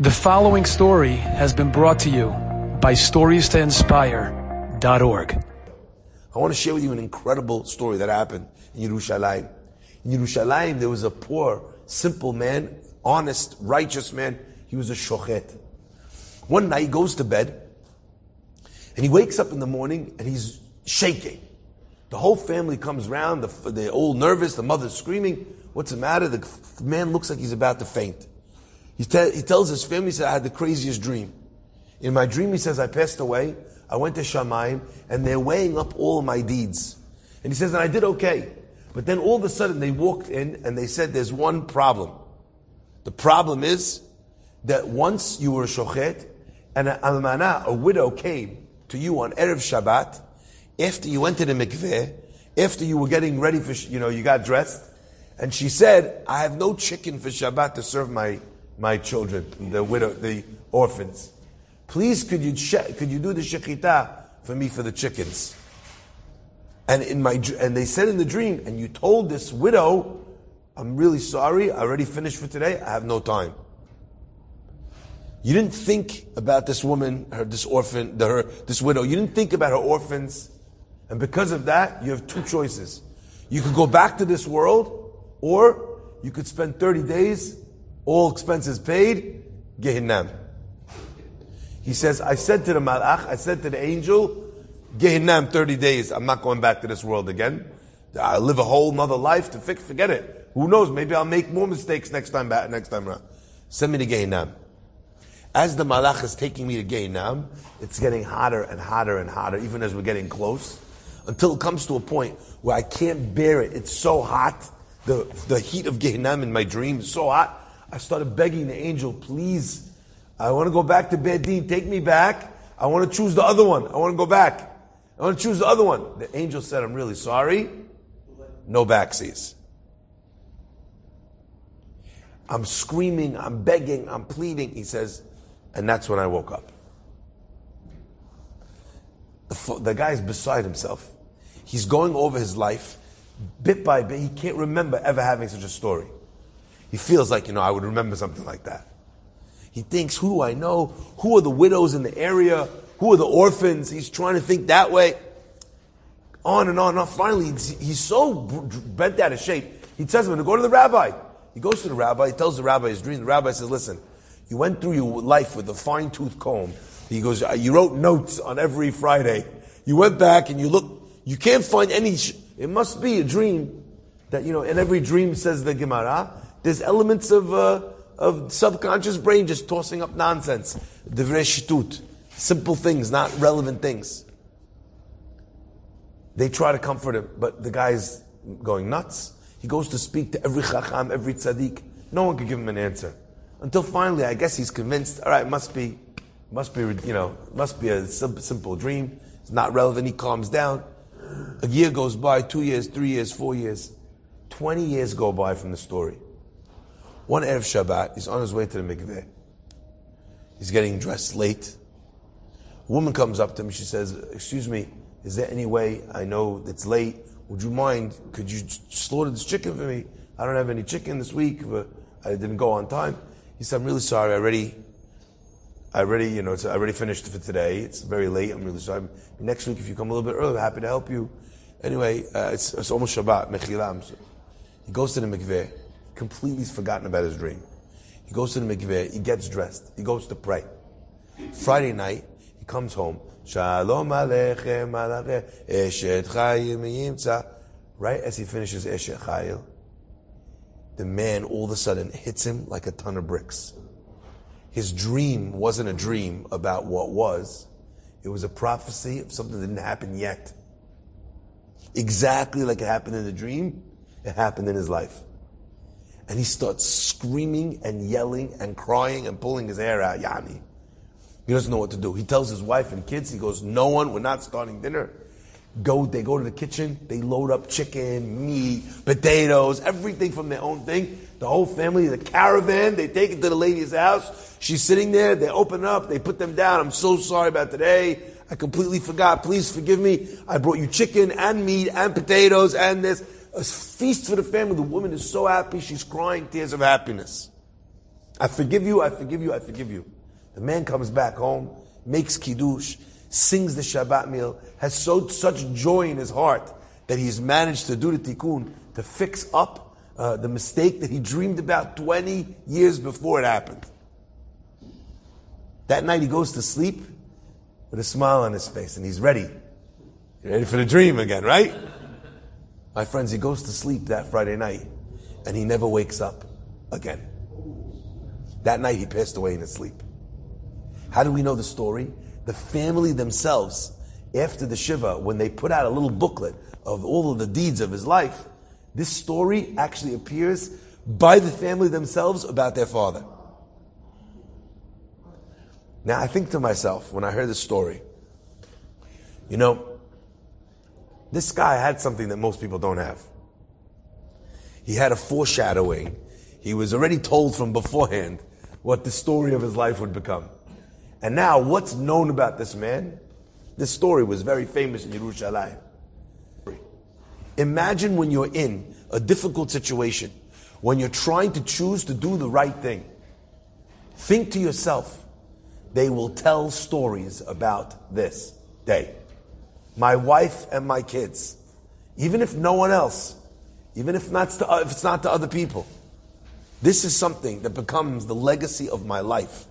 The following story has been brought to you by StoriesToInspire.org. I want to share with you an incredible story that happened in Yerushalayim. In Yerushalayim, there was a poor, simple man, honest, righteous man. He was a shochet. One night, he goes to bed, and he wakes up in the morning, and he's shaking. The whole family comes around, the, they're all nervous, the mother's screaming. What's the matter? The man looks like he's about to faint. He, te- he tells his family, he said, I had the craziest dream. In my dream, he says, I passed away. I went to Shamayim, and they're weighing up all my deeds. And he says, and I did okay. But then all of a sudden, they walked in and they said, there's one problem. The problem is that once you were a shochet, and an almana, a widow, came to you on Erev Shabbat, after you went to the mikveh, after you were getting ready for, you know, you got dressed, and she said, I have no chicken for Shabbat to serve my my children, the widow, the orphans. Please, could you could you do the shechita for me for the chickens? And in my and they said in the dream, and you told this widow, I'm really sorry. I already finished for today. I have no time. You didn't think about this woman, her this orphan, the, her this widow. You didn't think about her orphans, and because of that, you have two choices. You could go back to this world, or you could spend 30 days all expenses paid, Gehinnom. He says, I said to the Malach, I said to the angel, Gehinnom 30 days, I'm not going back to this world again. I'll live a whole nother life to fix, forget it. Who knows, maybe I'll make more mistakes next time back, next time around. Send me to Gehinnom. As the Malach is taking me to Gehinnom, it's getting hotter and hotter and hotter, even as we're getting close, until it comes to a point where I can't bear it. It's so hot. The, the heat of Gehinnom in my dream is so hot. I started begging the angel, please, I want to go back to Bedin. Take me back. I want to choose the other one. I want to go back. I want to choose the other one. The angel said, I'm really sorry. No backsies. I'm screaming, I'm begging, I'm pleading. He says, and that's when I woke up. The, the guy's beside himself. He's going over his life bit by bit. He can't remember ever having such a story. He feels like, you know, I would remember something like that. He thinks, who do I know? Who are the widows in the area? Who are the orphans? He's trying to think that way. On and on and on. Finally, he's so bent out of shape. He tells him to go to the rabbi. He goes to the rabbi. He tells the rabbi his dream. The rabbi says, listen, you went through your life with a fine tooth comb. He goes, uh, you wrote notes on every Friday. You went back and you look, you can't find any, it must be a dream that, you know, in every dream says the Gemara, there's elements of, uh, of subconscious brain just tossing up nonsense. Divrei. Simple things, not relevant things. They try to comfort him, but the guy's going nuts. He goes to speak to every chacham, every tzaddik. No one could give him an answer. Until finally, I guess he's convinced, all right, must be, must be, you know, must be a simple dream. It's not relevant. He calms down. A year goes by, two years, three years, four years. 20 years go by from the story. One Erev Shabbat, he's on his way to the mikveh. He's getting dressed late. A woman comes up to him. She says, "Excuse me, is there any way? I know it's late. Would you mind? Could you slaughter this chicken for me? I don't have any chicken this week. But I didn't go on time." He said, "I'm really sorry. I already, I already, you know, I already finished for today. It's very late. I'm really sorry. Next week, if you come a little bit early, I'm happy to help you." Anyway, uh, it's, it's, almost Shabbat. Mechilam. So he goes to the mikveh completely forgotten about his dream. He goes to the mikveh, he gets dressed, he goes to pray. Friday night, he comes home. Shalom aleichem eshet chayil miyimtza. Right as he finishes eshet chayil, the man all of a sudden hits him like a ton of bricks. His dream wasn't a dream about what was. It was a prophecy of something that didn't happen yet. Exactly like it happened in the dream, it happened in his life and he starts screaming and yelling and crying and pulling his hair out. Yani. He doesn't know what to do. He tells his wife and kids, he goes, no one, we're not starting dinner. Go, they go to the kitchen, they load up chicken, meat, potatoes, everything from their own thing. The whole family, the caravan, they take it to the lady's house. She's sitting there, they open up, they put them down. I'm so sorry about today. I completely forgot. Please forgive me. I brought you chicken and meat and potatoes and this a feast for the family. The woman is so happy, she's crying tears of happiness. I forgive you, I forgive you, I forgive you. The man comes back home, makes kiddush, sings the Shabbat meal, has so such joy in his heart that he's managed to do the tikkun to fix up uh, the mistake that he dreamed about 20 years before it happened. That night he goes to sleep with a smile on his face and he's ready. You're ready for the dream again, right? My friends, he goes to sleep that Friday night and he never wakes up again. That night he passed away in his sleep. How do we know the story? The family themselves, after the Shiva, when they put out a little booklet of all of the deeds of his life, this story actually appears by the family themselves about their father. Now I think to myself, when I heard this story, you know, this guy had something that most people don't have. He had a foreshadowing. He was already told from beforehand what the story of his life would become. And now, what's known about this man? This story was very famous in Yerushalayim. Imagine when you're in a difficult situation, when you're trying to choose to do the right thing. Think to yourself, they will tell stories about this day. My wife and my kids, even if no one else, even if, not to, if it's not to other people. This is something that becomes the legacy of my life.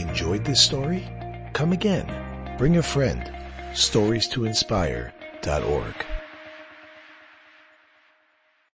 Enjoyed this story? Come again. Bring a friend. Stories to inspire.org.